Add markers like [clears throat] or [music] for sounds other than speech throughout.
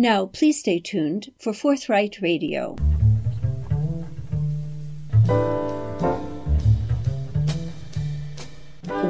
Now, please stay tuned for Forthright Radio.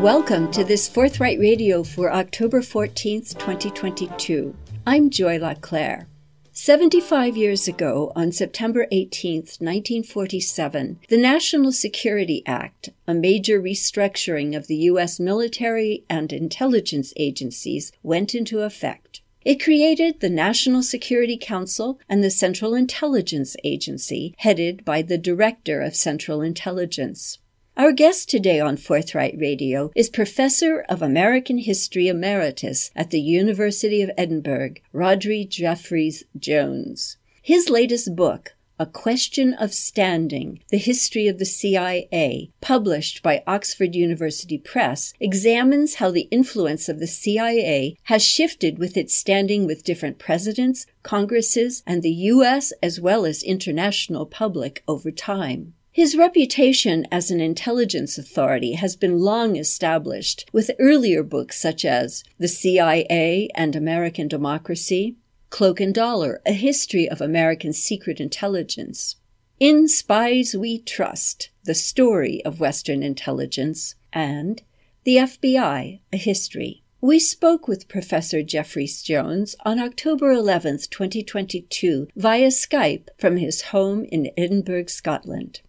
Welcome to this Forthright Radio for October 14th, 2022. I'm Joy LaClaire. 75 years ago, on September 18, 1947, the National Security Act, a major restructuring of the U.S. military and intelligence agencies, went into effect. It created the National Security Council and the Central Intelligence Agency, headed by the Director of Central Intelligence. Our guest today on Forthright Radio is Professor of American History Emeritus at the University of Edinburgh, Rhodri Jeffreys Jones. His latest book, A Question of Standing The History of the CIA, published by Oxford University Press, examines how the influence of the CIA has shifted with its standing with different presidents, congresses, and the U.S. as well as international public over time. His reputation as an intelligence authority has been long established, with earlier books such as The CIA and American Democracy, Cloak and Dollar, A History of American Secret Intelligence, In Spies We Trust, The Story of Western Intelligence, and The FBI, A History. We spoke with Professor Jeffreys Jones on October 11, 2022, via Skype from his home in Edinburgh, Scotland.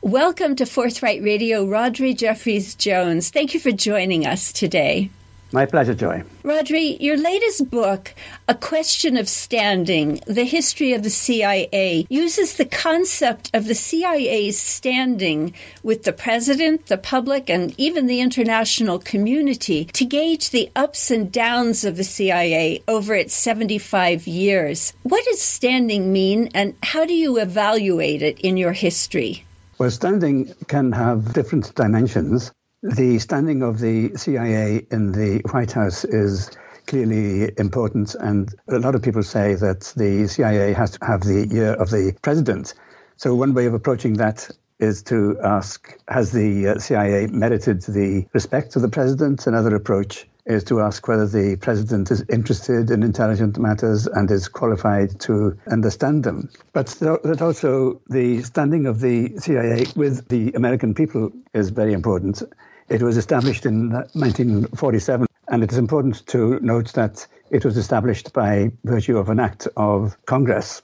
Welcome to Forthright Radio, Rhodri Jeffreys Jones. Thank you for joining us today. My pleasure, Joy. Rhodri, your latest book, A Question of Standing The History of the CIA, uses the concept of the CIA's standing with the president, the public, and even the international community to gauge the ups and downs of the CIA over its 75 years. What does standing mean, and how do you evaluate it in your history? Well, standing can have different dimensions. The standing of the CIA in the White House is clearly important, and a lot of people say that the CIA has to have the year of the president. So, one way of approaching that is to ask Has the uh, CIA merited the respect of the president? Another approach is to ask whether the president is interested in intelligent matters and is qualified to understand them. But that also the standing of the CIA with the American people is very important. It was established in 1947, and it is important to note that it was established by virtue of an act of Congress.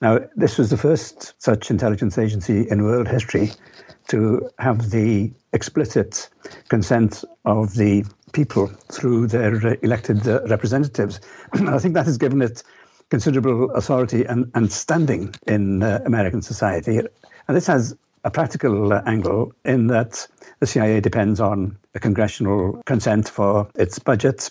Now, this was the first such intelligence agency in world history to have the explicit consent of the people through their elected uh, representatives. [clears throat] I think that has given it considerable authority and, and standing in uh, American society. And this has a practical uh, angle in that the CIA depends on the congressional consent for its budget,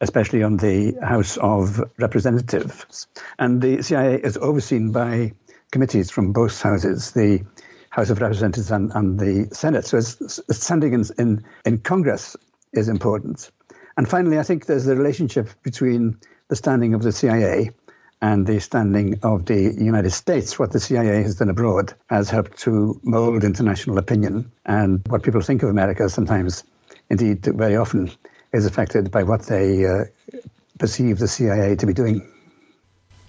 especially on the House of Representatives. And the CIA is overseen by committees from both houses, the House of Representatives and, and the Senate. So it's, standing in, in, in Congress is important. And finally, I think there's the relationship between the standing of the CIA and the standing of the United States. What the CIA has done abroad has helped to mold international opinion. And what people think of America sometimes, indeed, very often, is affected by what they uh, perceive the CIA to be doing.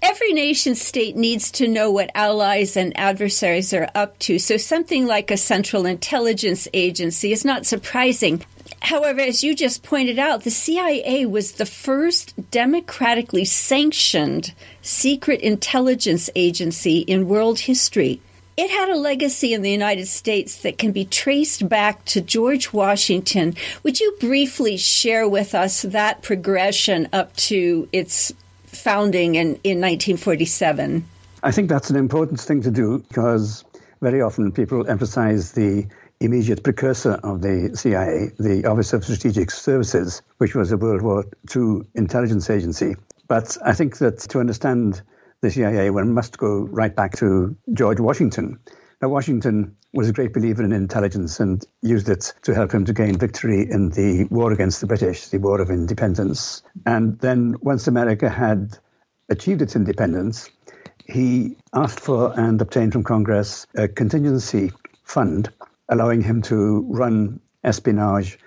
Every nation state needs to know what allies and adversaries are up to, so something like a central intelligence agency is not surprising. However, as you just pointed out, the CIA was the first democratically sanctioned secret intelligence agency in world history. It had a legacy in the United States that can be traced back to George Washington. Would you briefly share with us that progression up to its founding in, in 1947? I think that's an important thing to do because very often people emphasize the immediate precursor of the CIA, the Office of Strategic Services, which was a World War II intelligence agency. But I think that to understand the CIA, one must go right back to George Washington. Now, Washington was a great believer in intelligence and used it to help him to gain victory in the war against the British, the War of Independence. And then, once America had achieved its independence, he asked for and obtained from Congress a contingency fund allowing him to run espionage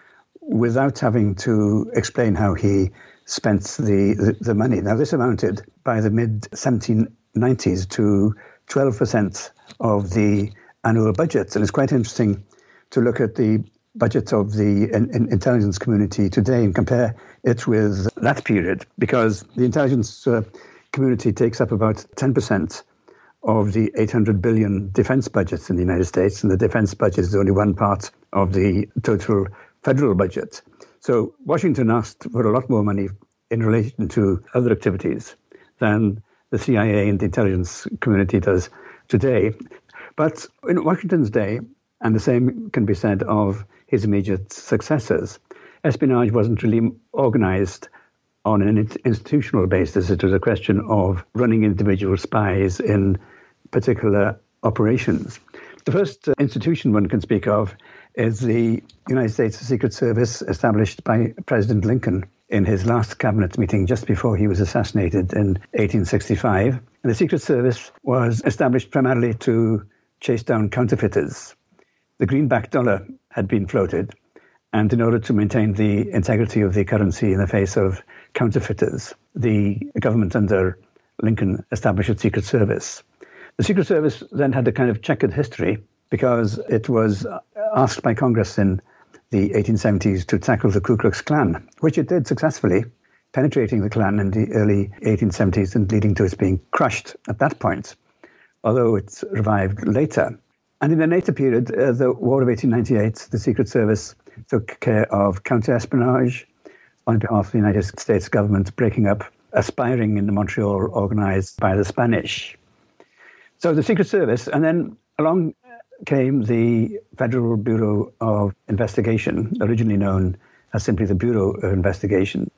without having to explain how he spent the, the, the money. Now, this amounted by the mid 1790s to 12% of the annual budget. And it's quite interesting to look at the budget of the in, in intelligence community today and compare it with that period because the intelligence uh, community takes up about 10% of the 800 billion defense budget in the United States, and the defense budget is only one part of the total federal budget. So Washington asked for a lot more money in relation to other activities than the CIA and the intelligence community does today. But in Washington's day, and the same can be said of his immediate successors, espionage wasn't really organized on an institutional basis. It was a question of running individual spies in particular operations. The first uh, institution one can speak of is the United States Secret Service established by President Lincoln in his last cabinet meeting just before he was assassinated in 1865. And the Secret Service was established primarily to chase down counterfeiters. The greenback dollar had been floated, and in order to maintain the integrity of the currency in the face of counterfeiters, the government under Lincoln established a Secret Service. The Secret Service then had a kind of checkered history because it was asked by Congress in the 1870s to tackle the Ku Klux Klan, which it did successfully, penetrating the Klan in the early 1870s and leading to its being crushed at that point, although it revived later. And in the later period, uh, the War of 1898, the Secret Service took care of counter-espionage on behalf of the United States government, breaking up aspiring in Montreal organized by the Spanish. So the Secret Service, and then along came the Federal Bureau of Investigation, originally known as simply the Bureau of Investigation,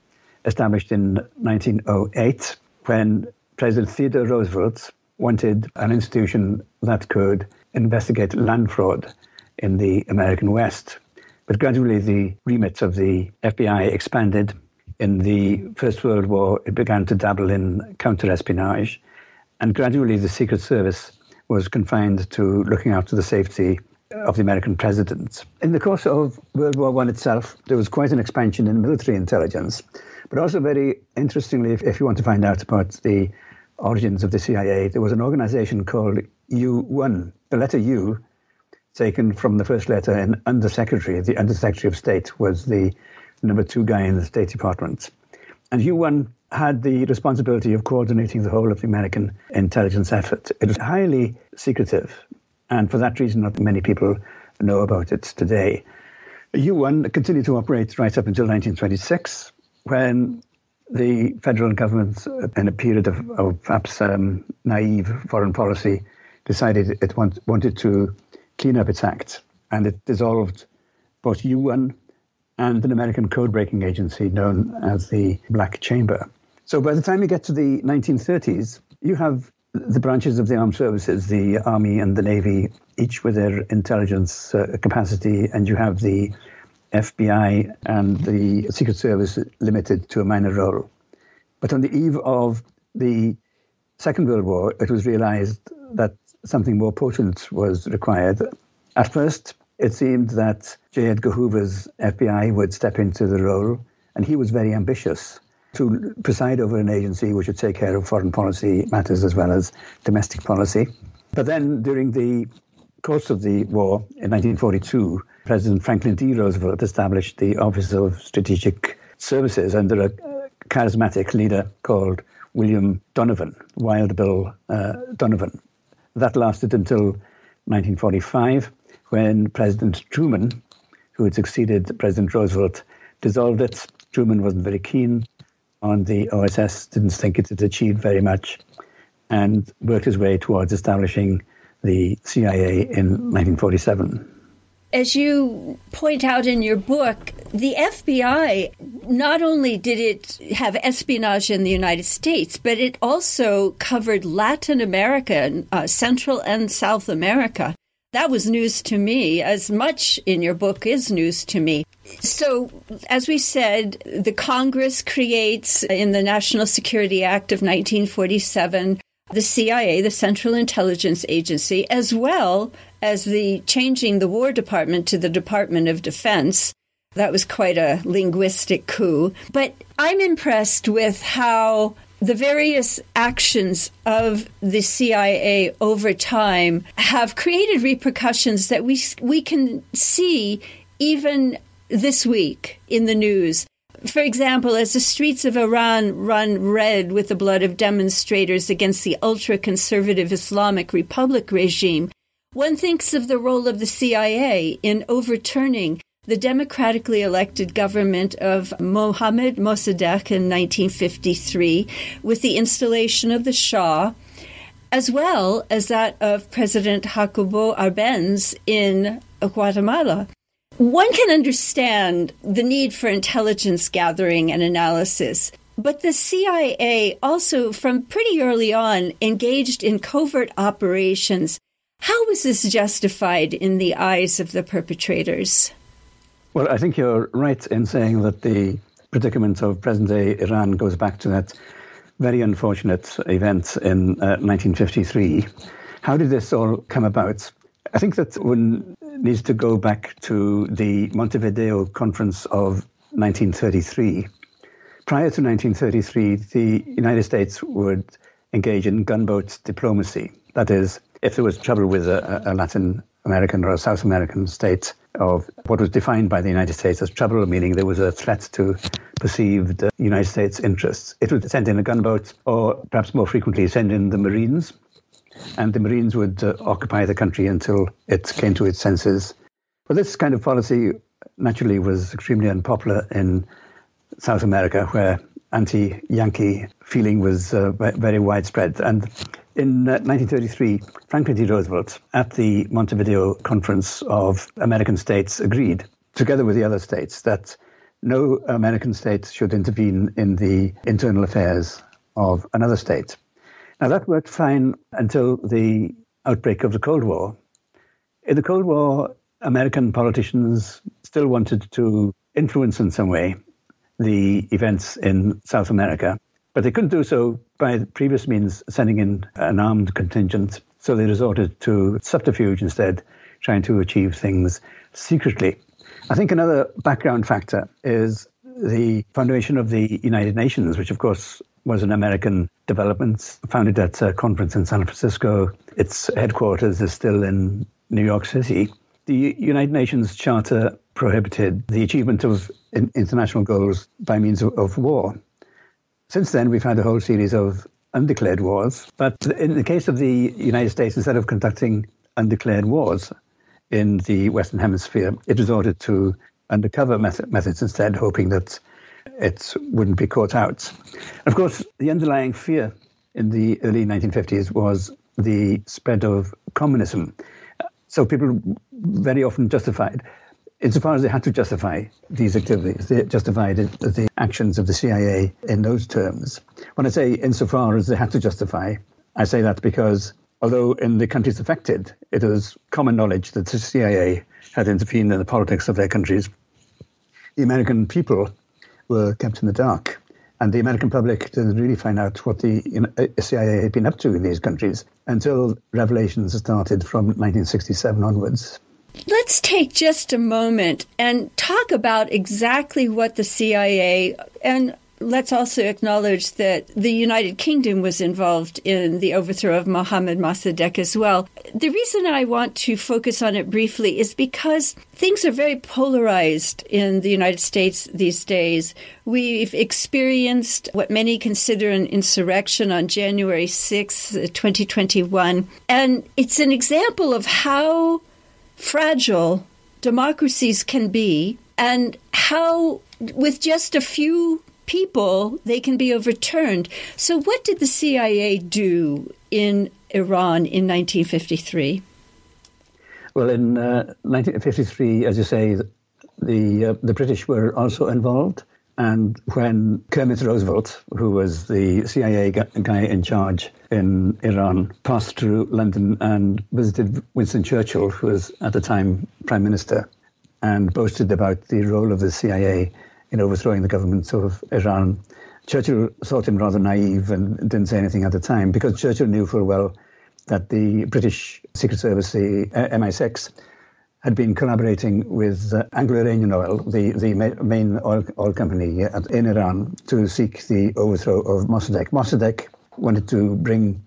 established in 1908 when President Theodore Roosevelt wanted an institution that could investigate land fraud in the American West. But gradually, the remit of the FBI expanded. In the First World War, it began to dabble in counterespionage. And gradually, the Secret Service was confined to looking after the safety of the American presidents. In the course of World War I itself, there was quite an expansion in military intelligence, but also very interestingly, if, if you want to find out about the origins of the CIA, there was an organization called U1. The letter U, taken from the first letter in Undersecretary, the Undersecretary of State was the number two guy in the State Department. And U1 had the responsibility of coordinating the whole of the American intelligence effort. It was highly secretive, and for that reason, not many people know about it today. U1 continued to operate right up until 1926, when the federal government, in a period of, of perhaps um, naive foreign policy, decided it want, wanted to clean up its act, and it dissolved both U1 and an American code breaking agency known as the Black Chamber. So by the time you get to the 1930s, you have the branches of the armed services, the Army and the Navy, each with their intelligence uh, capacity, and you have the FBI and the Secret Service limited to a minor role. But on the eve of the Second World War, it was realized that something more potent was required. At first, it seemed that J. Edgar Hoover's FBI would step into the role, and he was very ambitious to preside over an agency which would take care of foreign policy matters as well as domestic policy. But then during the course of the war in 1942, President Franklin D. Roosevelt established the Office of Strategic Services under a charismatic leader called William Donovan, Wild Bill uh, Donovan. That lasted until 1945 when President Truman, who had succeeded President Roosevelt, dissolved it. Truman wasn't very keen on the OSS, didn't think it had achieved very much, and worked his way towards establishing the CIA in 1947. As you point out in your book, the FBI not only did it have espionage in the United States, but it also covered Latin America, uh, Central and South America. That was news to me, as much in your book is news to me. So, as we said, the Congress creates in the National Security Act of 1947 the CIA, the Central Intelligence Agency, as well as the changing the War Department to the Department of Defense. That was quite a linguistic coup. But I'm impressed with how the various actions of the CIA over time have created repercussions that we we can see even this week in the news. For example, as the streets of Iran run red with the blood of demonstrators against the ultra conservative Islamic Republic regime, one thinks of the role of the CIA in overturning the democratically elected government of Mohammad Mossadegh in 1953 with the installation of the Shah, as well as that of President Jacobo Arbenz in Guatemala. One can understand the need for intelligence gathering and analysis, but the CIA also, from pretty early on, engaged in covert operations. How was this justified in the eyes of the perpetrators? Well, I think you're right in saying that the predicament of present day Iran goes back to that very unfortunate event in uh, 1953. How did this all come about? I think that one needs to go back to the Montevideo Conference of 1933. Prior to 1933, the United States would engage in gunboat diplomacy. That is, if there was trouble with a, a Latin American or a South American state, of what was defined by the United States as trouble, meaning there was a threat to perceived uh, United States interests. It would send in a gunboat, or perhaps more frequently, send in the Marines, and the Marines would uh, occupy the country until it came to its senses. But this kind of policy naturally was extremely unpopular in South America, where anti Yankee feeling was uh, very widespread. And in 1933, uh, Franklin D. Roosevelt, at the Montevideo Conference of American States, agreed, together with the other states, that no American state should intervene in the internal affairs of another state. Now, that worked fine until the outbreak of the Cold War. In the Cold War, American politicians still wanted to influence in some way the events in South America. But they couldn't do so by previous means, sending in an armed contingent. So they resorted to subterfuge instead, trying to achieve things secretly. I think another background factor is the foundation of the United Nations, which of course was an American development, founded at a conference in San Francisco. Its headquarters is still in New York City. The United Nations Charter prohibited the achievement of international goals by means of, of war. Since then, we've had a whole series of undeclared wars. But in the case of the United States, instead of conducting undeclared wars in the Western Hemisphere, it resorted to undercover method, methods instead, hoping that it wouldn't be caught out. of course, the underlying fear in the early 1950s was the spread of communism. So people very often justified insofar as they had to justify these activities, they justified the actions of the CIA in those terms. When I say insofar as they had to justify, I say that because although in the countries affected, it was common knowledge that the CIA had intervened in the politics of their countries, the American people were kept in the dark. And the American public didn't really find out what the uh, CIA had been up to in these countries until revelations started from 1967 onwards. Let's take just a moment and talk about exactly what the CIA and let's also acknowledge that the United Kingdom was involved in the overthrow of Mohammad Mossadegh as well. The reason I want to focus on it briefly is because things are very polarized in the United States these days. We've experienced what many consider an insurrection on January 6, 2021, and it's an example of how fragile democracies can be and how, with just a few people, they can be overturned. So, what did the CIA do in Iran in 1953? Well, in uh, 1953, as you say, the uh, the British were also involved. And when Kermit Roosevelt, who was the CIA guy in charge in Iran, passed through London and visited Winston Churchill, who was at the time Prime Minister, and boasted about the role of the CIA in overthrowing the government of Iran, Churchill thought him rather naive and didn't say anything at the time because Churchill knew full well that the British Secret Service, the uh, MI6, had been collaborating with uh, Anglo-Iranian Oil, the, the main oil, oil company in Iran, to seek the overthrow of Mossadegh. Mossadegh wanted to bring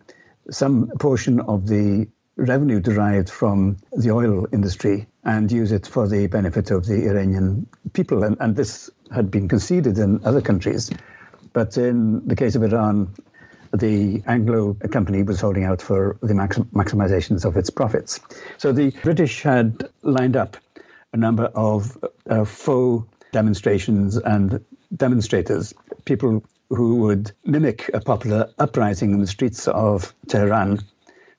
some portion of the revenue derived from the oil industry and use it for the benefit of the Iranian people. And, and this had been conceded in other countries. But in the case of Iran, the Anglo company was holding out for the max- maximizations of its profits. So the British had lined up a number of uh, faux demonstrations and demonstrators, people who would mimic a popular uprising in the streets of Tehran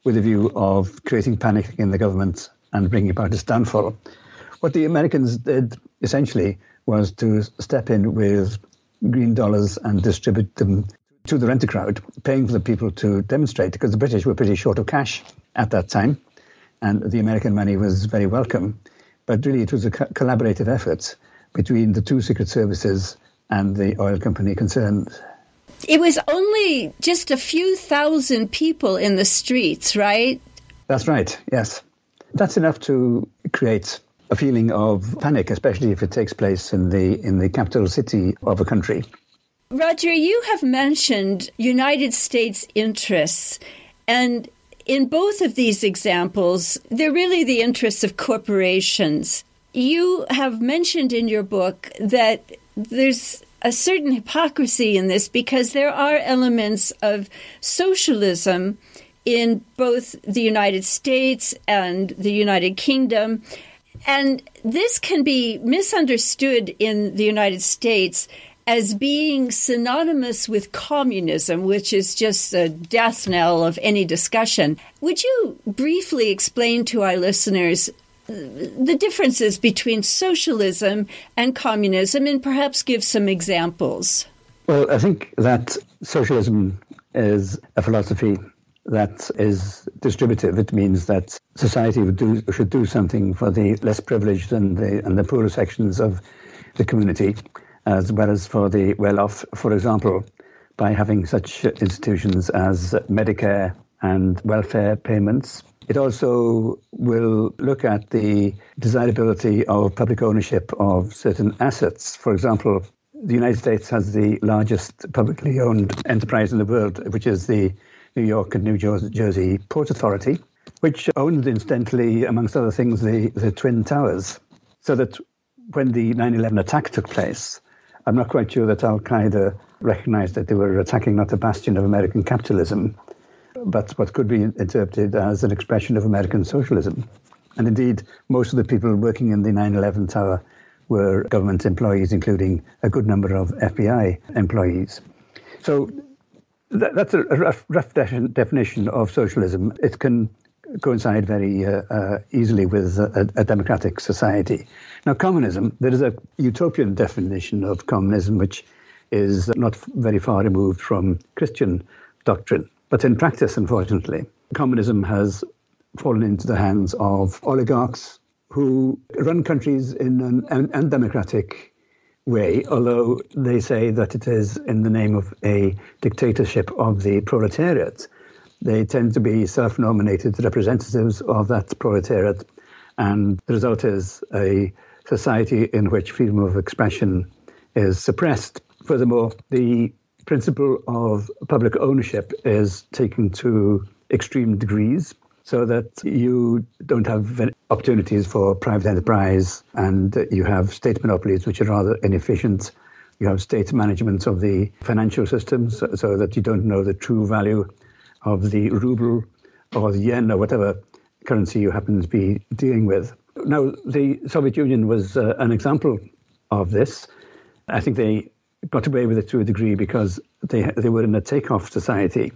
with a view of creating panic in the government and bringing about its downfall. What the Americans did essentially was to step in with green dollars and distribute them to the renter crowd, paying for the people to demonstrate because the British were pretty short of cash at that time, and the American money was very welcome. But really, it was a co- collaborative effort between the two secret services and the oil company concerned. It was only just a few thousand people in the streets, right? That's right, yes. That's enough to create a feeling of panic, especially if it takes place in the in the capital city of a country. Rhodri, you have mentioned United States interests, and in both of these examples, they're really the interests of corporations. You have mentioned in your book that there's a certain hypocrisy in this because there are elements of socialism in both the United States and the United Kingdom. And this can be misunderstood in the United States as being synonymous with communism, which is just a death knell of any discussion. Would you briefly explain to our listeners uh, the differences between socialism and communism and perhaps give some examples? Well, I think that socialism is a philosophy that is distributive. It means that society do, should do something for the less privileged and the, and the poorer sections of the community as well as for the well off, for example, by having such institutions as Medicare and welfare payments. It also will look at the desirability of public ownership of certain assets. For example, the United States has the largest publicly owned enterprise in the world, which is the New York and New Jersey Port Authority, which owns incidentally, amongst other things, the, the Twin Towers. So that when the 9 11 attack took place, I'm not quite sure that Al Qaeda recognized that they were attacking not a bastion of American capitalism, but what could be interpreted as an expression of American socialism. And indeed, most of the people working in the 9 11 tower were government employees, including a good number of FBI employees. So that's a rough, rough definition of socialism. It can coincide very uh, uh, easily with a, a, democratic society. Now, communism, there is a utopian definition of communism which is not very far removed from Christian doctrine. But in practice, unfortunately, communism has fallen into the hands of oligarchs who run countries in an undemocratic way, although they say that it is in the name of a dictatorship of the proletariat. They tend to be self nominated representatives of that proletariat, and the result is a society in which freedom of expression is suppressed. Furthermore, the principle of public ownership is taken to extreme degrees so that you don't have opportunities for private enterprise and you have state monopolies which are rather inefficient. You have state management of the financial systems so that you don't know the true value of the ruble or the yen or whatever currency you happen to be dealing with. Now, the Soviet Union was uh, an example of this. I think they got away with it to a degree because they they were in a takeoff society.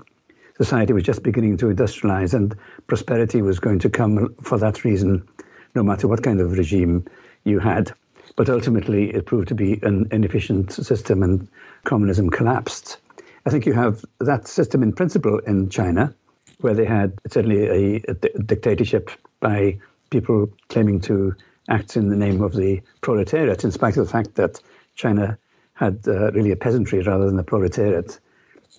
Society was just beginning to industrialize, and prosperity was going to come for that reason, no matter what kind of regime you had. But ultimately, it proved to be an inefficient system, and communism collapsed. I think you have that system in principle in China, where they had certainly a, a dictatorship by people claiming to act in the name of the proletariat, in spite of the fact that China had uh, really a peasantry rather than a proletariat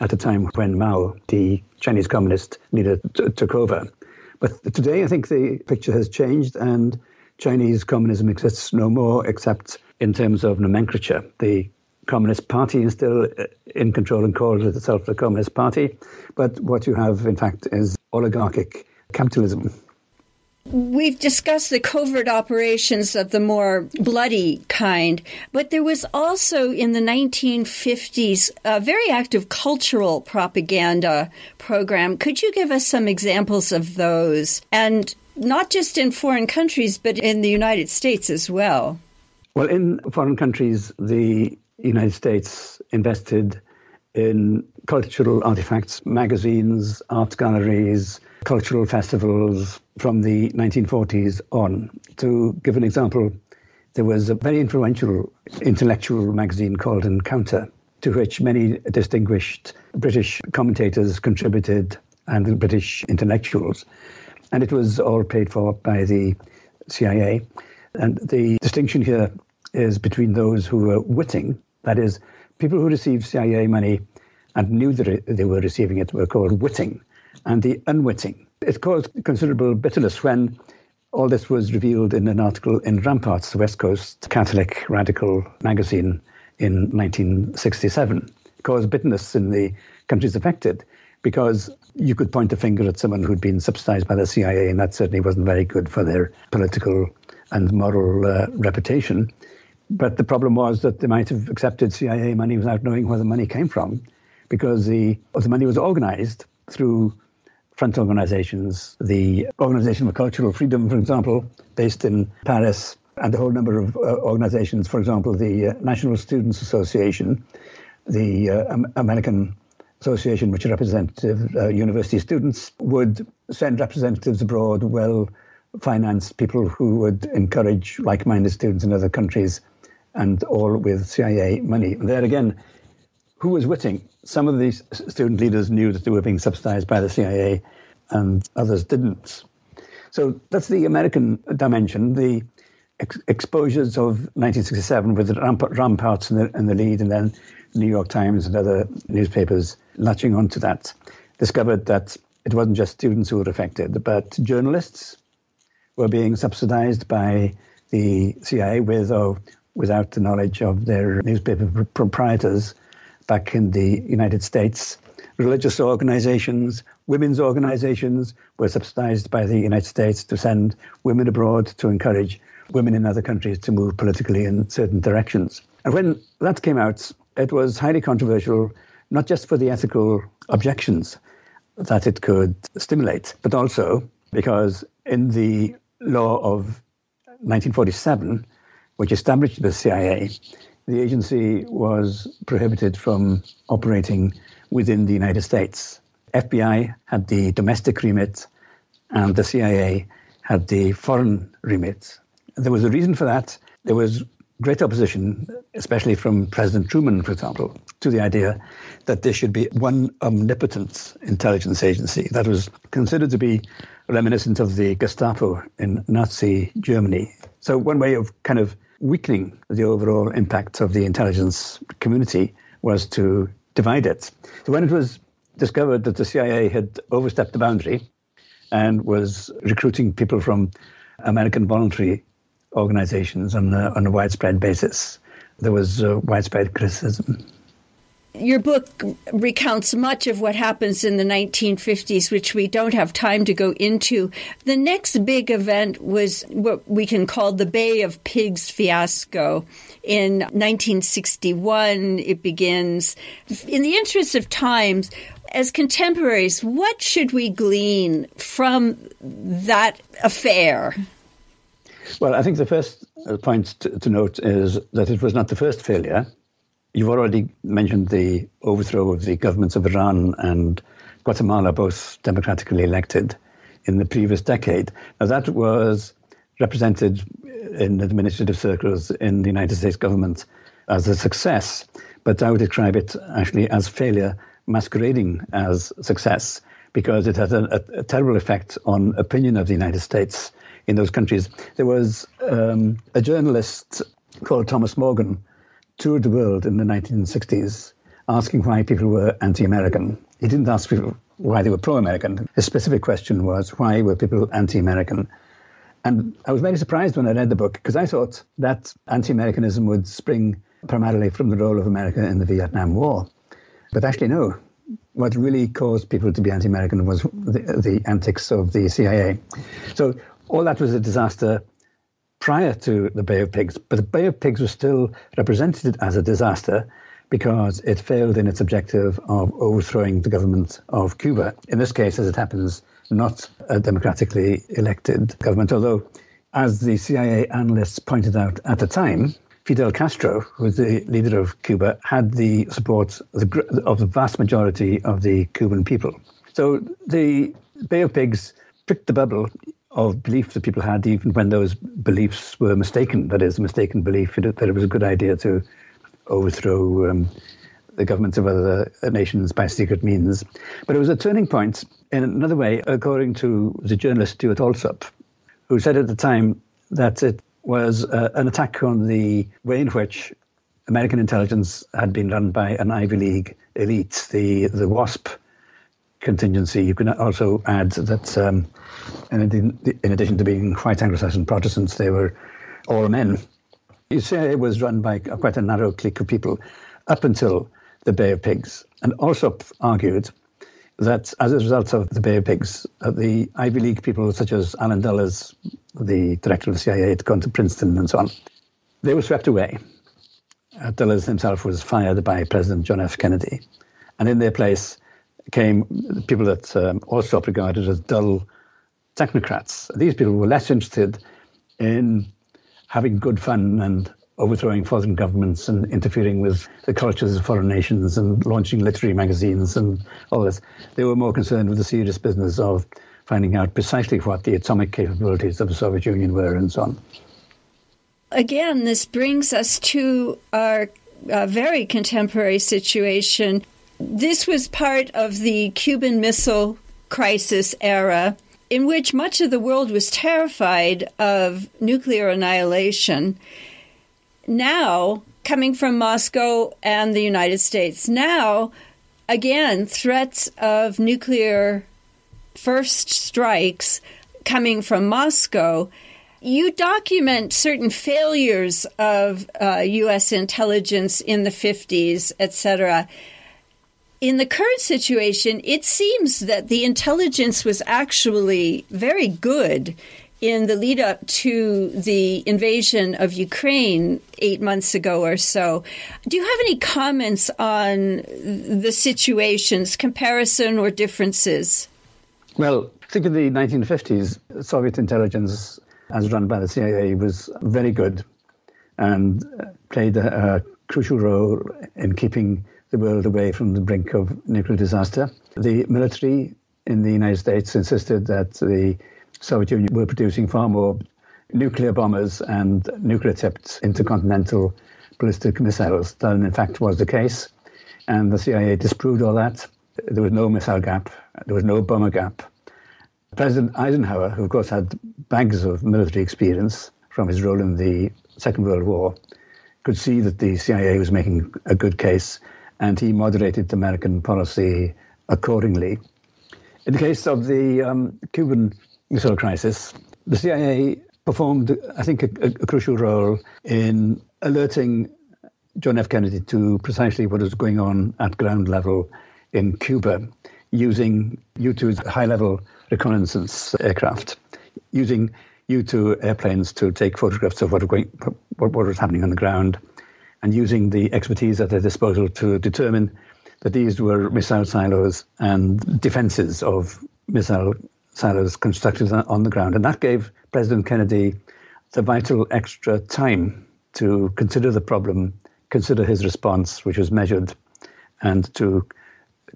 at a time when Mao, the Chinese communist leader, t- took over. But today, I think the picture has changed, and Chinese communism exists no more except in terms of nomenclature. The Communist Party is still uh, in control and calls itself the Communist Party, but what you have, in fact, is oligarchic capitalism. We've discussed the covert operations of the more bloody kind, but there was also in the 1950s a very active cultural propaganda program. Could you give us some examples of those? And not just in foreign countries, but in the United States as well. Well, in foreign countries, the United States invested in cultural artifacts, magazines, art galleries, cultural festivals from the 1940s on. To give an example, there was a very influential intellectual magazine called Encounter, to which many distinguished British commentators contributed and British intellectuals. And it was all paid for by the CIA. And the distinction here is between those who were witting, that is, people who received CIA money and knew that they were receiving it were called witting, and the unwitting. It caused considerable bitterness when all this was revealed in an article in Ramparts, the West Coast Catholic radical magazine in 1967. It caused bitterness in the countries affected because you could point a finger at someone who'd been subsidized by the CIA, and that certainly wasn't very good for their political and moral uh, reputation. But the problem was that they might have accepted CIA money without knowing where the money came from, because the, the money was organized through front organizations. The Organization for Cultural Freedom, for example, based in Paris, and a whole number of uh, organizations, for example, the uh, National Students Association, the uh, American Association, which represented uh, university students, would send representatives abroad, well financed people who would encourage like minded students in other countries and all with CIA money. There again, who was witting? Some of these student leaders knew that they were being subsidized by the CIA, and others didn't. So that's the American dimension. The ex- exposures of 1967 with the ramp- ramparts in the, in the lead, and then New York Times and other newspapers latching onto that, discovered that it wasn't just students who were affected, but journalists were being subsidized by the CIA with or without the knowledge of their newspaper proprietors back in the United States. Religious organizations, women's organizations were subsidized by the United States to send women abroad to encourage women in other countries to move politically in certain directions. And when that came out, it was highly controversial, not just for the ethical objections that it could stimulate, but also because in the law of 1947, which established the CIA, the agency was prohibited from operating within the United States. FBI had the domestic remit, and the CIA had the foreign remit. There was a reason for that. There was great opposition, especially from President Truman, for example, to the idea that there should be one omnipotent intelligence agency that was considered to be reminiscent of the Gestapo in Nazi Germany. So, one way of kind of weakening the overall impact of the intelligence community was to divide it. So, when it was discovered that the CIA had overstepped the boundary and was recruiting people from American voluntary organizations on a, on a widespread basis. There was uh, widespread criticism. Your book recounts much of what happens in the 1950s, which we don't have time to go into. The next big event was what we can call the Bay of Pigs fiasco. In 1961, it begins. In the interest of times, as contemporaries, what should we glean from that affair? Well, I think the first uh, point to, to note is that it was not the first failure. You've already mentioned the overthrow of the governments of Iran and Guatemala, both democratically elected in the previous decade. Now, that was represented in administrative circles in the United States government as a success, but I would describe it actually as failure masquerading as success because it had a, a, a terrible effect on opinion of the United States in those countries. There was um, a journalist called Thomas Morgan toured the world in the 1960s asking why people were anti-American. He didn't ask people why they were pro-American. His specific question was why were people anti-American? And I was very surprised when I read the book because I thought that anti Americanism would spring primarily from the role of America in the Vietnam War. But actually, no. What really caused people to be anti American was the, the antics of the CIA. So all that was a disaster prior to the Bay of Pigs, but the Bay of Pigs was still represented as a disaster because it failed in its objective of overthrowing the government of Cuba. In this case, as it happens, not a democratically elected government, although, as the CIA analysts pointed out at the time, Fidel Castro, who was the leader of Cuba, had the support of the vast majority of the Cuban people. So the Bay of Pigs pricked the bubble of belief that people had, even when those beliefs were mistaken. That is, a mistaken belief that it was a good idea to overthrow um, the governments of other nations by secret means. But it was a turning point in another way, according to the journalist Stuart Alsop, who said at the time that it was uh, an attack on the way in which American intelligence had been run by an Ivy League elite, the, the WASP contingency. You can also add that, um, in, in, addition to being white Anglo-Saxon Protestants, they were all men. CIA was run by quite a narrow clique of people up until the Bay of Pigs. And Alsop argued that as a result of the Bay of Pigs, uh, the Ivy League people such as Allen Dulles, the director of the CIA, had gone to Princeton and so on. They were swept away. Uh, Dulles himself was fired by President John F. Kennedy. And in their place came people that um, Alsop regarded as dull technocrats. These people were less interested in having good fun and overthrowing foreign governments and interfering with the cultures of foreign nations and launching literary magazines and all this. They were more concerned with the serious business of finding out precisely what the atomic capabilities of the Soviet Union were and so on. Again, this brings us to our uh, very contemporary situation. This was part of the Cuban Missile Crisis era in which much of the world was terrified of nuclear annihilation now coming from Moscow and the United States. Now, again, threats of nuclear first strikes coming from Moscow. You document certain failures of uh, U.S. intelligence in the 50s, etc. In the current situation, it seems that the intelligence was actually very good in the lead up to the invasion of Ukraine eight months ago or so. Do you have any comments on the situations, comparison or differences? Well, think in the 1950s, Soviet intelligence, as run by the CIA, was very good and played a, a crucial role in keeping the world away from the brink of nuclear disaster. The military in the United States insisted that the Soviet Union were producing far more nuclear bombers and nuclear tipped intercontinental ballistic missiles than in fact was the case. And the CIA disproved all that. There was no missile gap, there was no bomber gap. President Eisenhower, who of course had bags of military experience from his role in the Second World War, could see that the CIA was making a good case and he moderated American policy accordingly. In the case of the um, Cuban Missile crisis, the CIA performed, I think, a, a, crucial role in alerting John F. Kennedy to precisely what was going on at ground level in Cuba, using U 2's high level reconnaissance aircraft, using U 2 airplanes to take photographs of what, going, what was happening on the ground, and using the expertise at their disposal to determine that these were missile silos and defenses of missile silos constructed on the ground. And that gave President Kennedy the vital extra time to consider the problem, consider his response, which was measured, and to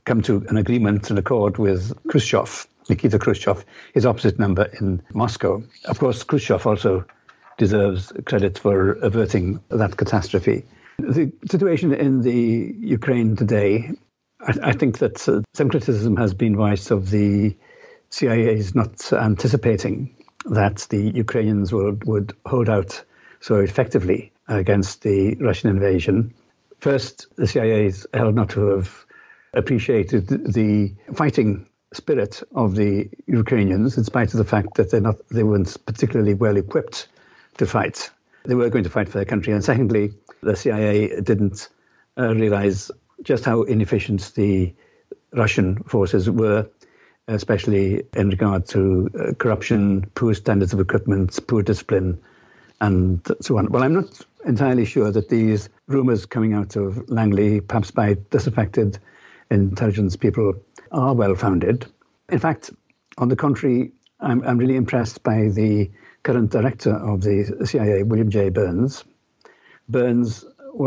come to an agreement and accord with Khrushchev, Nikita Khrushchev, his opposite number in Moscow. Of course, Khrushchev also deserves credit for averting that catastrophe. The situation in the Ukraine today, I, I think that uh, some criticism has been voiced of the CIA is not anticipating that the Ukrainians would, would hold out so effectively against the Russian invasion. First, the CIA is held not to have appreciated the fighting spirit of the Ukrainians, in spite of the fact that they're not, they weren't particularly well equipped to fight. They were going to fight for their country. And secondly, the CIA didn't uh, realize just how inefficient the Russian forces were, especially in regard to uh, corruption, poor standards of equipment, poor discipline, and so on. Well, I'm not entirely sure that these rumours coming out of Langley, perhaps by disaffected intelligence people, are well founded. In fact, on the contrary, I'm, I'm really impressed by the current director of the CIA, William J. Burns. Burns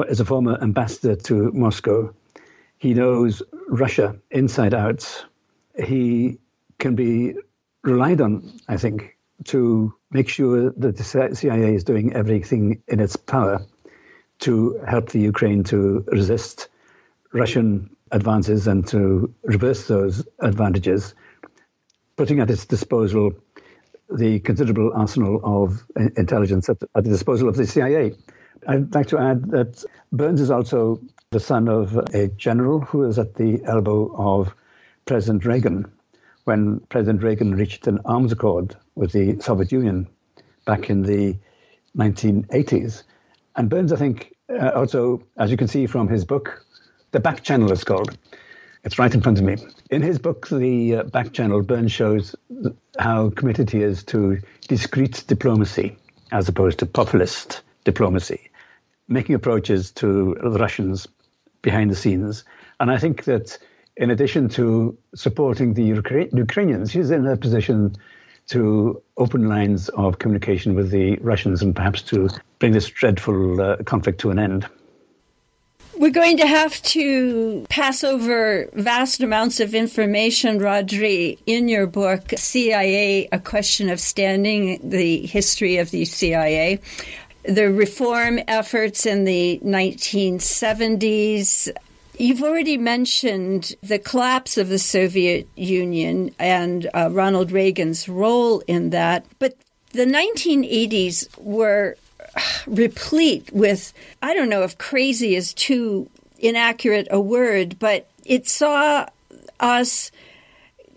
is a former ambassador to Moscow. He knows Russia inside out. He can be relied on, I think, to make sure that the CIA is doing everything in its power to help the Ukraine to resist Russian advances and to reverse those advantages, putting at its disposal the considerable arsenal of intelligence at, at the disposal of the CIA. I'd like to add that Burns is also the son of a general who was at the elbow of President Reagan when President Reagan reached an arms accord with the Soviet Union back in the 1980s. And Burns, I think, uh, also, as you can see from his book, The Back Channel is called. It's right in front of me. In his book, The uh, Back Channel, Burns shows how committed he is to discreet diplomacy as opposed to populist diplomacy, making approaches to the Russians behind the scenes. And I think that in addition to supporting the Ukra- Ukrainians, she's in a position to open lines of communication with the Russians and perhaps to bring this dreadful uh, conflict to an end. We're going to have to pass over vast amounts of information, Rhodri, in your book, CIA, A Question of Standing, the history of the CIA. The reform efforts in the 1970s, You've already mentioned the collapse of the Soviet Union and uh, Ronald Reagan's role in that, but the 1980s were replete with, I don't know if crazy is too inaccurate a word, but it saw us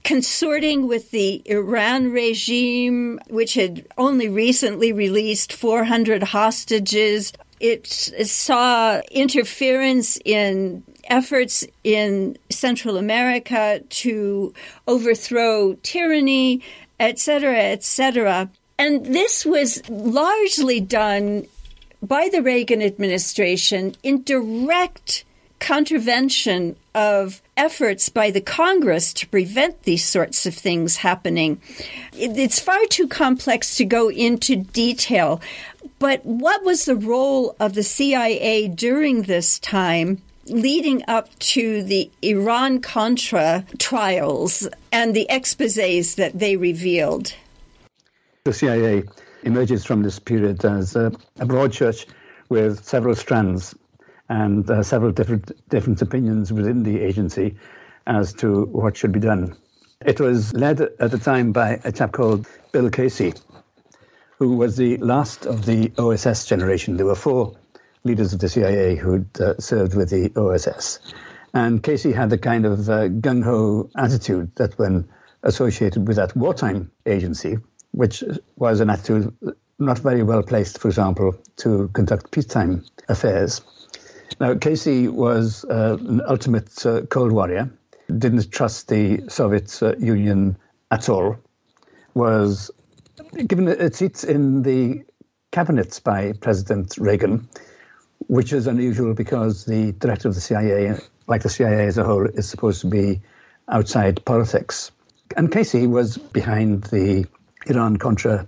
consorting with the Iran regime, which had only recently released 400 hostages. It saw interference in efforts in Central America to overthrow tyranny, etc., etc. And this was largely done by the Reagan administration in direct contravention of efforts by the Congress to prevent these sorts of things happening. It's far too complex to go into detail. But what was the role of the CIA during this time? leading up to the Iran Contra trials and the exposés that they revealed. The CIA emerges from this period as a broad church with several strands and uh, several different different opinions within the agency as to what should be done. It was led at the time by a chap called Bill Casey, who was the last of the OSS generation. There were four leaders of the CIA who'd uh, served with the OSS. And Casey had the kind of uh, gung ho attitude that, when associated with that wartime agency, which was an attitude not very well placed, for example, to conduct peacetime affairs. Now, Casey was uh, an ultimate uh, Cold Warrior, didn't trust the Soviet uh, Union at all, was given a seat in the cabinets by President Reagan which is unusual because the director of the CIA, like the CIA as a whole, is supposed to be outside politics. And Casey was behind the Iran Contra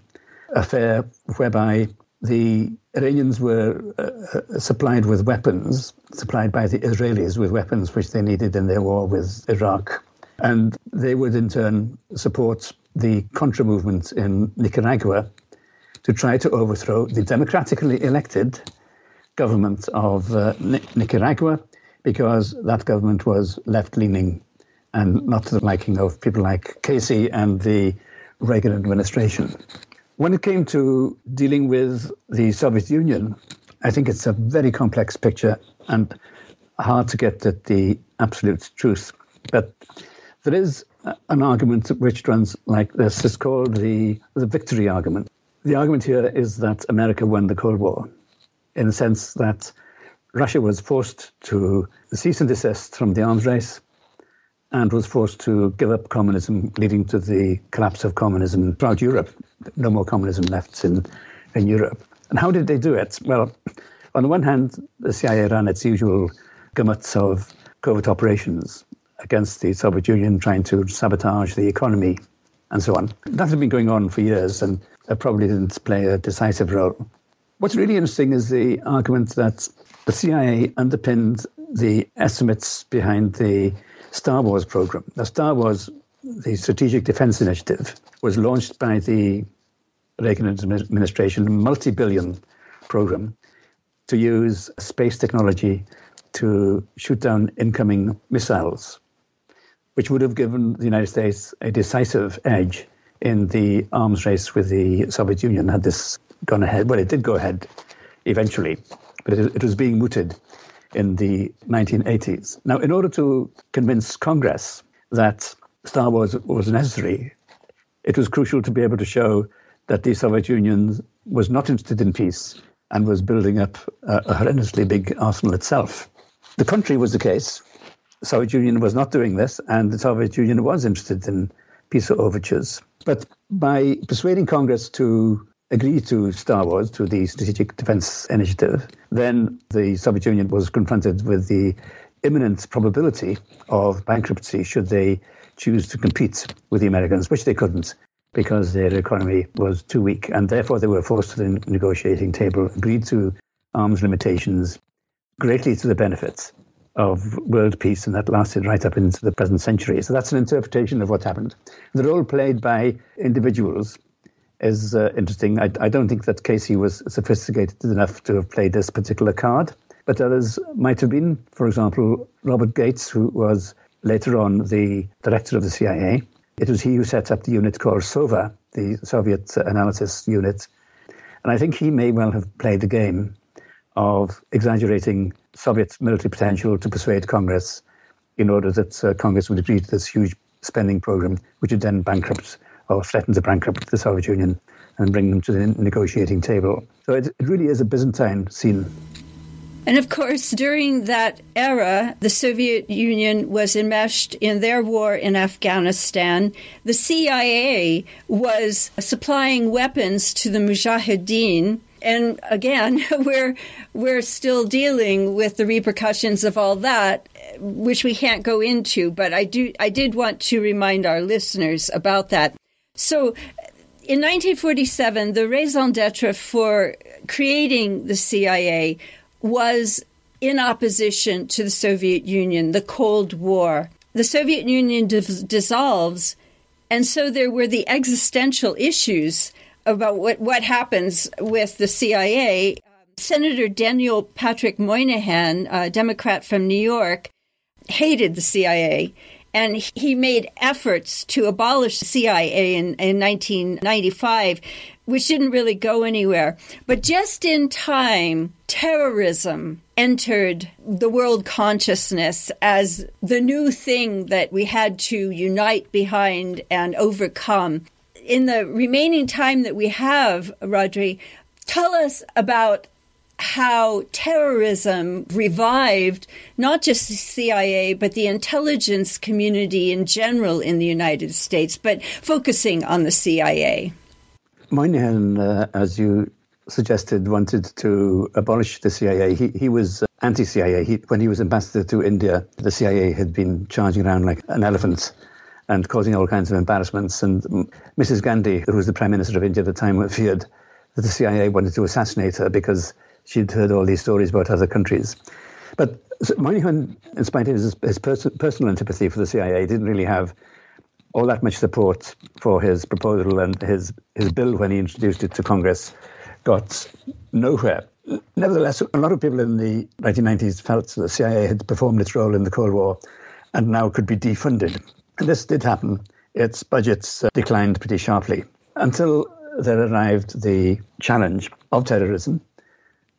affair, whereby the Iranians were uh, uh, supplied with weapons, supplied by the Israelis with weapons which they needed in their war with Iraq. And they would in turn support the Contra movement in Nicaragua to try to overthrow the democratically elected government of uh, Nicaragua because that government was left leaning and not to the liking of people like Casey and the Reagan administration. When it came to dealing with the Soviet Union, I think it's a very complex picture and hard to get at the absolute truth. But There is an argument which runs like this. It's called the, the victory argument. The argument here is that America won the Cold War in the sense that Russia was forced to cease and desist from the arms race and was forced to give up communism, leading to the collapse of communism throughout Europe. No more communism left in, in Europe. And how did they do it? Well, on the one hand, the CIA ran its usual gamuts of covert operations against the Soviet Union, trying to sabotage the economy and so on. That had been going on for years and it probably didn't play a decisive role. What's really interesting is the argument that the CIA underpinned the estimates behind the Star Wars program. Now, Star Wars, the Strategic Defense Initiative, was launched by the Reagan administration, a multi billion program to use space technology to shoot down incoming missiles, which would have given the United States a decisive edge in the arms race with the Soviet Union had this gone ahead. Well, it did go ahead eventually, but it, it was being mooted in the 1980s. Now, in order to convince Congress that Star Wars was necessary, it was crucial to be able to show that the Soviet Union was not interested in peace and was building up a, horrendously big arsenal itself. The country was the case. The Soviet Union was not doing this, and the Soviet Union was interested in peace overtures. But by persuading Congress to agree to Star Wars, to the Strategic Defense Initiative, then the Soviet Union was confronted with the imminent probability of bankruptcy should they choose to compete with the Americans, which they couldn't because their economy was too weak. And therefore, they were forced to the negotiating table, agreed to arms limitations, greatly to the benefit of world peace, and that lasted right up into the present century. So that's an interpretation of what happened. The role played by individuals is uh, interesting. I, I, don't think that Casey was sophisticated enough to have played this particular card, but others might have been. For example, Robert Gates, who was later on the director of the CIA. It was he who set up the unit called SOVA, the Soviet Analysis Unit. And I think he may well have played the game of exaggerating Soviet military potential to persuade Congress in order that uh, Congress would agree to this huge spending program, which would then bankrupt or threaten to bankrupt the Soviet Union and bring them to the negotiating table. So it, it really is a Byzantine scene. And of course, during that era, the Soviet Union was enmeshed in their war in Afghanistan. The CIA was supplying weapons to the Mujahideen and again, [laughs] we're we're still dealing with the repercussions of all that, which we can't go into. But I do I did want to remind our listeners about that. So, in 1947, the raison d'être for creating the CIA was in opposition to the Soviet Union, the Cold War. The Soviet Union dis- dissolves, and so there were the existential issues about what, what happens with the CIA. Senator Daniel Patrick Moynihan, a Democrat from New York, hated the CIA. And he made efforts to abolish the CIA in, in 1995, which didn't really go anywhere. But just in time, terrorism entered the world consciousness as the new thing that we had to unite behind and overcome in the remaining time that we have, Rhodri, tell us about how terrorism revived not just the CIA, but the intelligence community in general in the United States, but focusing on the CIA. Moynihan, uh, as you suggested, wanted to abolish the CIA. He, he was anti CIA. When he was ambassador to India, the CIA had been charging around like an elephant and causing all kinds of embarrassments. And Mrs. Gandhi, who was the Prime Minister of India at the time, feared that the CIA wanted to assassinate her because she'd heard all these stories about other countries. But Moynihan, in spite of his, his pers- personal antipathy for the CIA, didn't really have all that much support for his proposal, and his, his bill, when he introduced it to Congress, got nowhere. Nevertheless, a lot of people in the 1990s felt that the CIA had performed its role in the Cold War and now could be defunded. And this did happen. Its budgets uh, declined pretty sharply until there arrived the challenge of terrorism,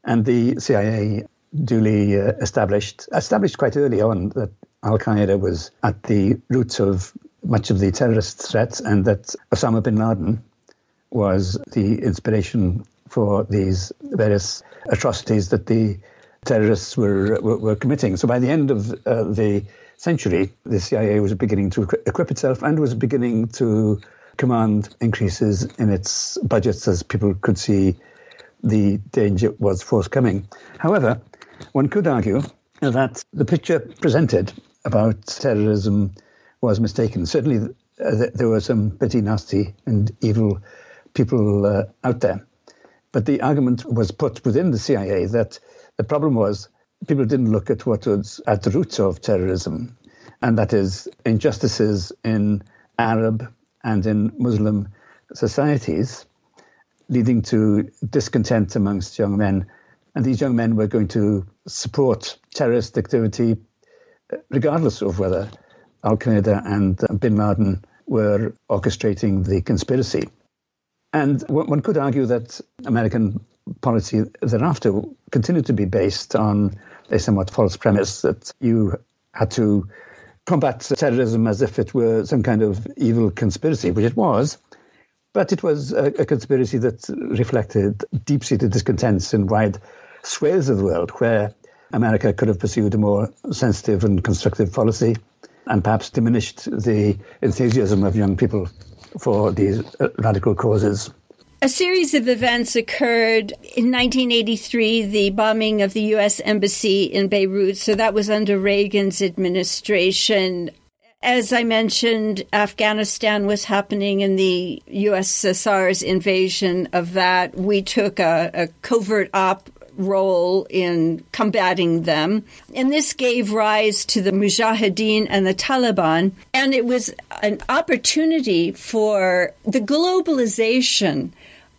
and the CIA duly uh, established established quite early on that Al Qaeda was at the roots of much of the terrorist threats and that Osama bin Laden was the inspiration for these various atrocities that the terrorists were, were, were committing. So by the end of uh, the century, the CIA was beginning to equip itself and was beginning to command increases in its budgets as people could see the danger was forthcoming. However, one could argue that the picture presented about terrorism was mistaken. Certainly, uh, there were some pretty nasty and evil people uh, out there. But the argument was put within the CIA that the problem was people didn't look at what was at the roots of terrorism, and that is injustices in Arab and in Muslim societies, leading to discontent amongst young men. And these young men were going to support terrorist activity regardless of whether Al Qaeda and uh, bin Laden were orchestrating the conspiracy. And one could argue that American policy thereafter continued to be based on a somewhat false premise that you had to combat terrorism as if it were some kind of evil conspiracy, which it was. But it was a, a conspiracy that reflected deep seated discontents in wide swathes of the world where America could have pursued a more sensitive and constructive policy and perhaps diminished the enthusiasm of young people for these uh, radical causes. A series of events occurred in 1983, the bombing of the U.S. Embassy in Beirut. So that was under Reagan's administration. As I mentioned, Afghanistan was happening and the USSR's invasion of that. We took a, a covert op role in combating them. And this gave rise to the Mujahideen and the Taliban. And it was an opportunity for the globalization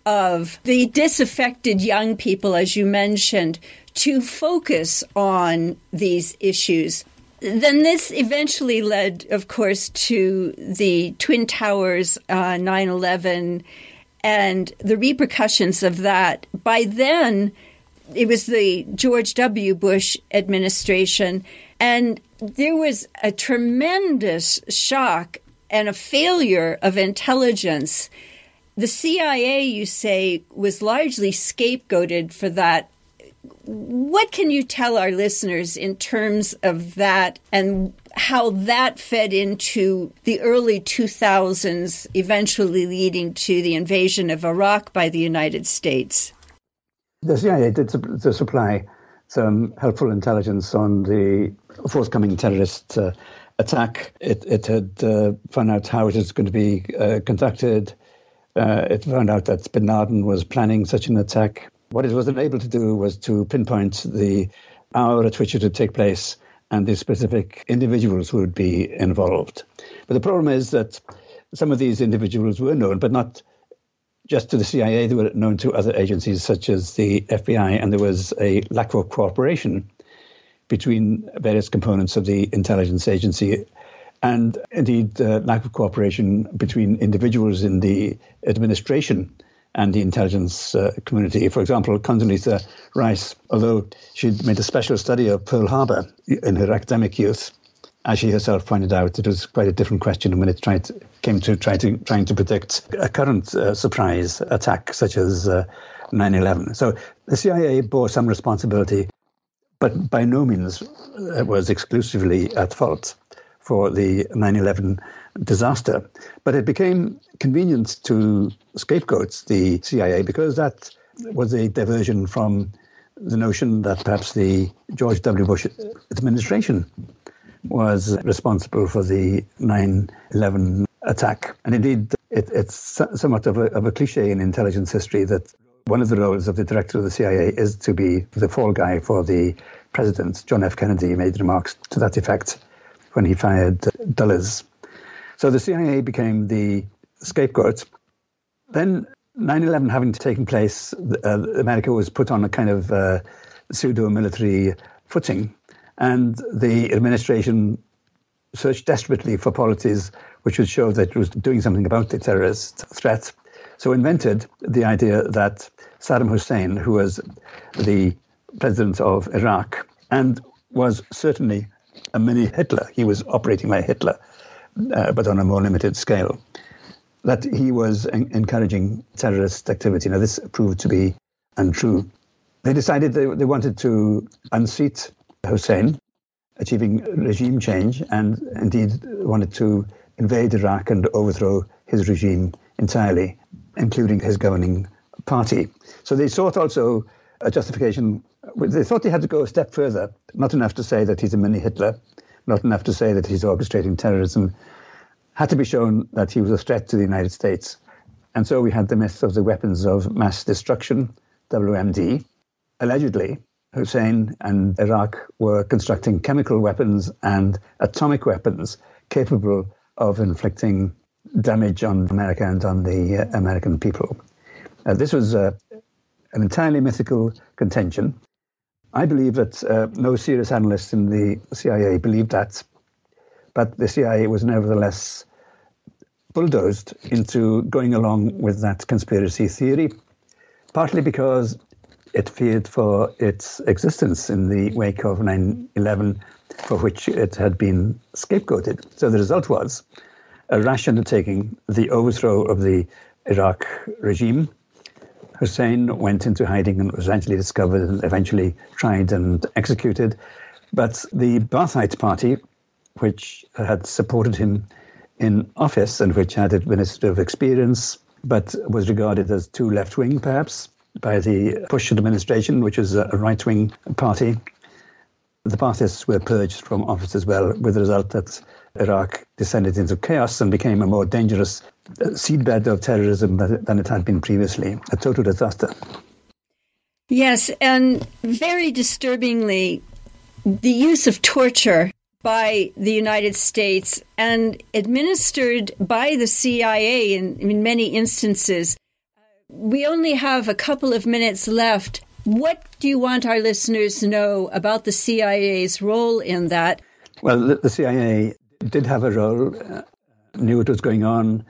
of the disaffected young people, as you mentioned, to focus on these issues. Then this eventually led, of course, to the Twin Towers, uh, 9 uh, 11, and the repercussions of that. By then, it was the George W. Bush administration, and there was a tremendous shock and a failure of intelligence. The CIA, you say, was largely scapegoated for that. What can you tell our listeners in terms of that and how that fed into the early 2000s, eventually leading to the invasion of Iraq by the United States? The CIA did to supply some helpful intelligence on the forthcoming terrorist uh, attack. It, it had uh, found out how it was going to be uh, conducted. Uh, it found out that bin Laden was planning such an attack. What it was able to do was to pinpoint the hour at which it would take place and the specific individuals who would be involved. But the problem is that some of these individuals were known, but not just to the CIA, they were known to other agencies such as the FBI, and there was a lack of cooperation between various components of the intelligence agency, and indeed uh, lack of cooperation between individuals in the administration and the intelligence uh, community. For example, Condoleezza Rice, although she'd made a special study of Pearl Harbor in her academic youth, as she herself pointed out, it was quite a different question when it tried came to, try to trying to predict a current uh, surprise attack such as uh, 9/11. So the CIA bore some responsibility, but by no means uh, was exclusively at fault for the 9/11 disaster. But it became convenient to scapegoat the CIA because that was a diversion from the notion that perhaps the George W. Bush administration was responsible for the 9 11 attack. And indeed, it, it's somewhat of a, of a cliche in intelligence history that one of the roles of the director of the CIA is to be the fall guy for the president. John F. Kennedy made remarks to that effect when he fired Dulles. So the CIA became the scapegoat. Then 9 11 having taken place, uh, America was put on a kind of uh, pseudo military footing. And the administration searched desperately for policies which would show that it was doing something about the terrorist threat. So invented the idea that Saddam Hussein, who was the president of Iraq and was certainly a mini Hitler. He was operating like Hitler, uh, but on a more limited scale. That he was en- encouraging terrorist activity. Now, this proved to be untrue. They decided they, they wanted to unseat Hussein, achieving regime change, and indeed wanted to invade Iraq and overthrow his regime entirely, including his governing party. So they sought also a justification. They thought they had to go a step further, not enough to say that he's a mini Hitler, not enough to say that he's orchestrating terrorism, had to be shown that he was a threat to the United States. And so we had the myth of the weapons of mass destruction, WMD. Allegedly, Hussein and Iraq were constructing chemical weapons and atomic weapons capable of inflicting damage on America and on the uh, American people. Uh, this was uh, an entirely mythical contention. I believe that uh, no serious analyst in the CIA believed that, but the CIA was nevertheless bulldozed into going along with that conspiracy theory, partly because it feared for its existence in the wake of 9 11, for which it had been scapegoated. So the result was a rash undertaking, the overthrow of the Iraq regime. Hussein went into hiding and was eventually discovered and eventually tried and executed. But the Ba'athite Party, which had supported him in office and which had administrative experience, but was regarded as too left wing, perhaps, by the Bush administration, which was a right wing party. The Baathists were purged from office as well, with the result that Iraq descended into chaos and became a more dangerous seedbed of terrorism than it had been previously. A total disaster. Yes, and very disturbingly, the use of torture by the United States and administered by the CIA in, in many instances. We only have a couple of minutes left. What do you want our listeners to know about the CIA's role in that? Well, the, CIA did have a role, uh, knew what was going on.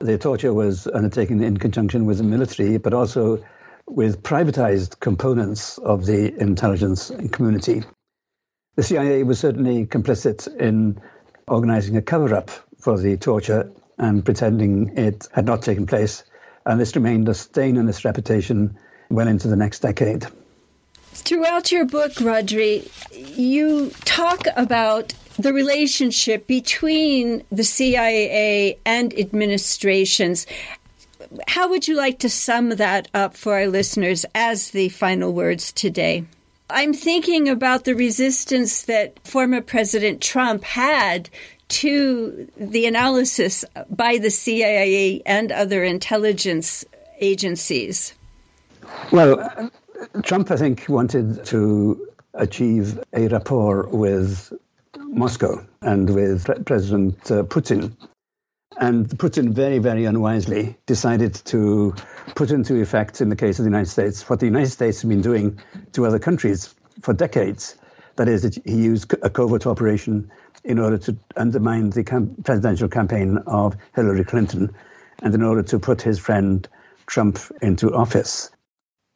The torture was undertaken in conjunction with the military, but also with privatized components of the intelligence community. The CIA was certainly complicit in organizing a cover up for the torture and pretending it had not taken place. And this remained a stain on its reputation well into the next decade. Throughout your book, Rhodri, you talk about the relationship between the CIA and administrations. How would you like to sum that up for our listeners as the final words today? I'm thinking about the resistance that former President Trump had to the analysis by the CIA and other intelligence agencies. Well, Trump, I think, wanted to achieve a rapport with Moscow and with President uh, Putin. And Putin very, very unwisely decided to put into effect, in the case of the United States, what the United States had been doing to other countries for decades. That is, he used a covert operation in order to undermine the presidential campaign of Hillary Clinton and in order to put his friend Trump into office.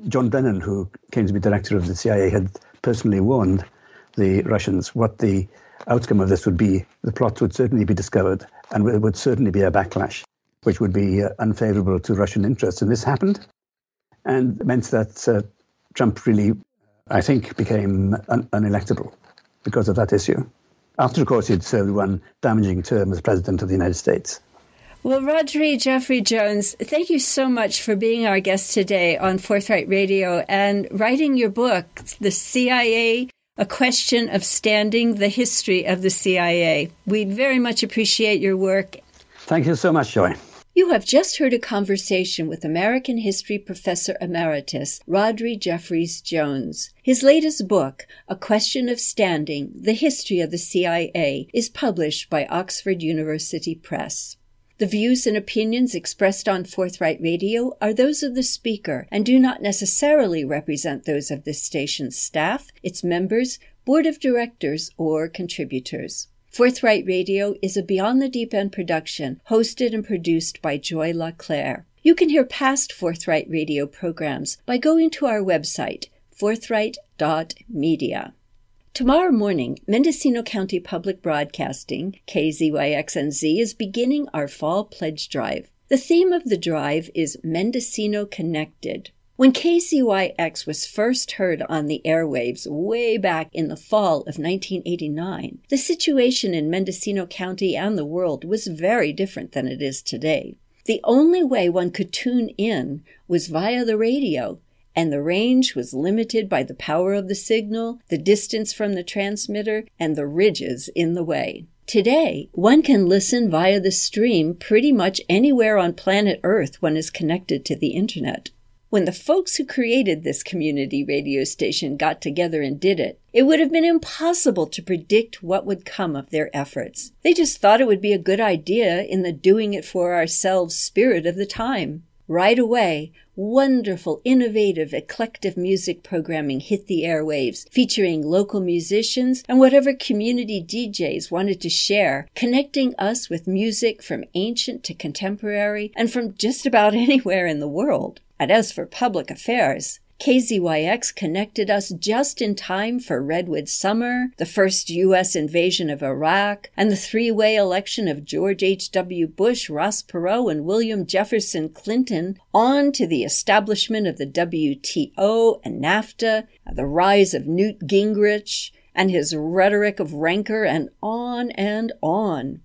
John Brennan, who came to be director of the CIA, had personally warned the Russians what the outcome of this would be. The plot would certainly be discovered, and there would certainly be a backlash, which would be uh, unfavorable to Russian interests. And this happened, and meant that uh, Trump really, I think, became un- unelectable because of that issue. After, of course, he'd served one damaging term as President of the United States. Well, Rhodri Jeffrey Jones, thank you so much for being our guest today on Forthright Radio and writing your book, The CIA A Question of Standing the History of the CIA. We very much appreciate your work. Thank you so much, Joy. You have just heard a conversation with American History Professor Emeritus Rhodri Jeffreys-Jones. His latest book, A Question of Standing The History of the CIA, is published by Oxford University Press. The views and opinions expressed on Forthright Radio are those of the speaker and do not necessarily represent those of this station's staff, its members, board of directors, or contributors. Forthright Radio is a Beyond the Deep End production, hosted and produced by Joy LaClaire. You can hear past Forthright Radio programs by going to our website, forthright.media. Tomorrow morning, Mendocino County Public Broadcasting, KZYX and Z, is beginning our fall pledge drive. The theme of the drive is Mendocino Connected. When KZYX was first heard on the airwaves way back in the fall of 1989, the situation in Mendocino County and the world was very different than it is today. The only way one could tune in was via the radio, and the range was limited by the power of the signal, the distance from the transmitter, and the ridges in the way. Today, one can listen via the stream pretty much anywhere on planet Earth one is connected to the internet. When the folks who created this community radio station got together and did it, it would have been impossible to predict what would come of their efforts. They just thought it would be a good idea in the doing it for ourselves spirit of the time. Right away, wonderful, innovative, eclectic music programming hit the airwaves, featuring local musicians and whatever community DJs wanted to share, connecting us with music from ancient to contemporary and from just about [laughs] anywhere in the world. And as for public affairs, KZYX connected us just in time for Redwood Summer, the first U.S. invasion of Iraq, and the three way election of George H.W. Bush, Ross Perot, and William Jefferson Clinton, on to the establishment of the WTO and NAFTA, the rise of Newt Gingrich, and his rhetoric of rancor, and on and on.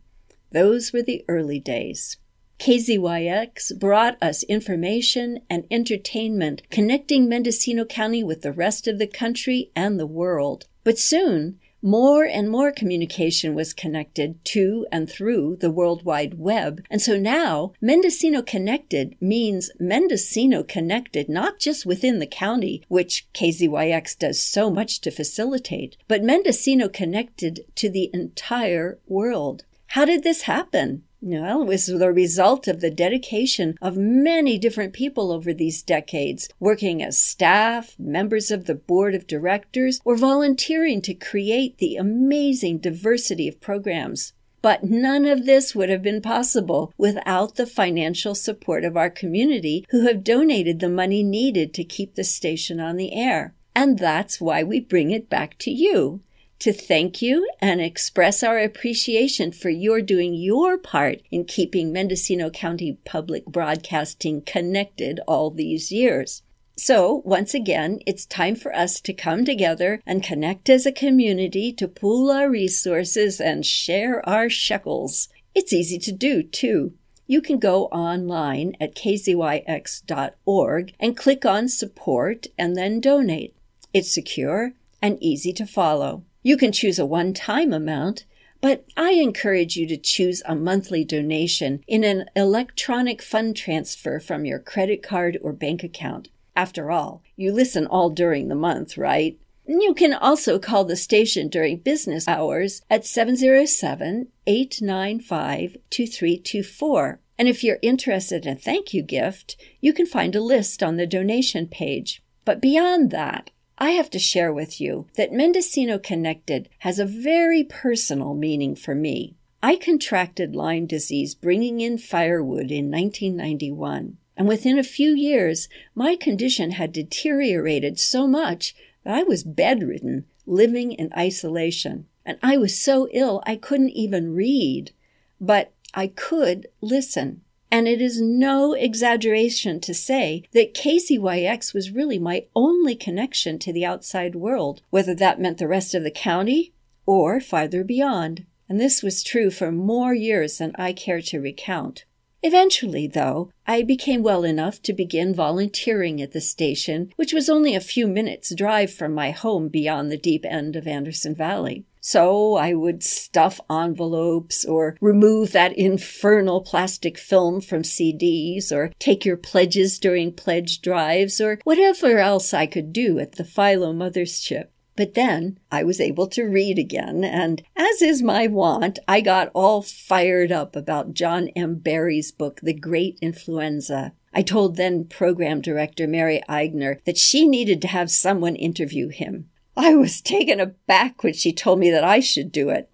Those were the early days. KZYX brought us information and entertainment connecting Mendocino County with the rest of the country and the world. But soon, more and more communication was connected to and through the World Wide Web. And so now, Mendocino Connected means Mendocino Connected not just within the county, which KZYX does so much to facilitate, but Mendocino Connected to the entire world. How did this happen? Well, it was the result of the dedication of many different people over these decades, working as staff, members of the board of directors, or volunteering to create the amazing diversity of programs. But none of this would have been possible without the financial support of our community who have donated the money needed to keep the station on the air. And that's why we bring it back to you to thank you and express our appreciation for your doing your part in keeping Mendocino County Public Broadcasting connected all these years. So, once again, it's time for us to come together and connect as a community to pool our resources and share our shekels. It's easy to do, too. You can go online at kzyx.org and click on support and then donate. It's secure and easy to follow. You can choose a one time amount, but I encourage you to choose a monthly donation in an electronic fund transfer from your credit card or bank account. After all, you listen all during the month, right? You can also call the station during business hours at 707 895 2324. And if you're interested in a thank you gift, you can find a list on the donation page. But beyond that, I have to share with you that Mendocino Connected has a very personal meaning for me. I contracted Lyme disease bringing in firewood in 1991, and within a few years, my condition had deteriorated so much that I was bedridden, living in isolation. And I was so ill I couldn't even read, but I could listen. And it is no exaggeration to say that KZYX was really my only connection to the outside world, whether that meant the rest of the county or farther beyond. And this was true for more years than I care to recount. Eventually, though, I became well enough to begin volunteering at the station, which was only a few minutes' drive from my home beyond the deep end of Anderson Valley. So I would stuff envelopes or remove that infernal plastic film from CDs or take your pledges during pledge drives or whatever else I could do at the Philo Mothership. But then I was able to read again, and as is my wont, I got all fired up about John M. Barry's book, The Great Influenza. I told then program director Mary Aigner that she needed to have someone interview him. I was taken aback when she told me that I should do it.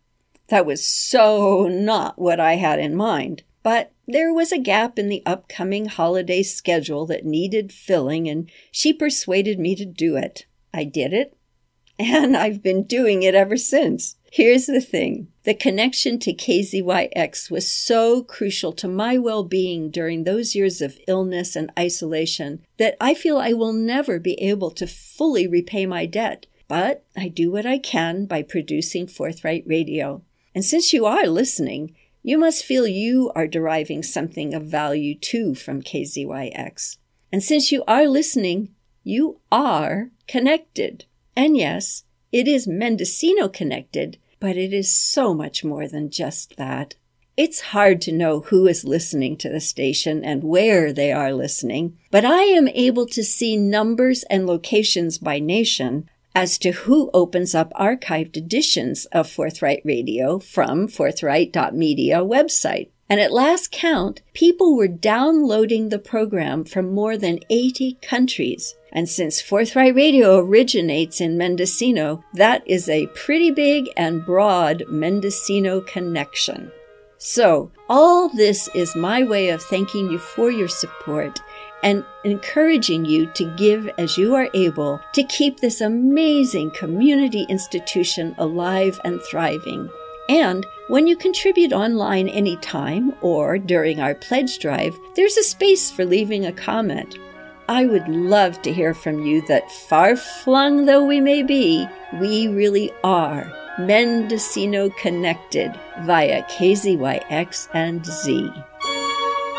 That was so not what I had in mind. But there was a gap in the upcoming holiday schedule that needed filling, and she persuaded me to do it. I did it, and [laughs] I've been doing it ever since. Here's the thing. The connection to KZYX was so crucial to my well-being during those years of illness and isolation that I feel I will never be able to fully repay my debt. But I do what I can by producing Forthright Radio. And since you are listening, you must feel you are deriving something of value too from KZYX. And since you are listening, you are connected. And yes, it is Mendocino connected, but it is so much more than just that. It's hard to know who is listening to the station and where they are listening, but I am able to see numbers and locations by nation as to who opens up archived editions of Forthright Radio from forthright.media website. And at last count, people were downloading the program from more than 80 countries. And since Forthright Radio originates in Mendocino, that is a pretty big and broad Mendocino connection. So, all this is my way of thanking you for your support and encouraging you to give as you are able to keep this amazing community institution alive and thriving. And when you contribute online anytime or during our pledge drive, there's a space for leaving a comment. I would love to hear from you that far flung though we may be, we really are Mendocino connected via KZYX and Z.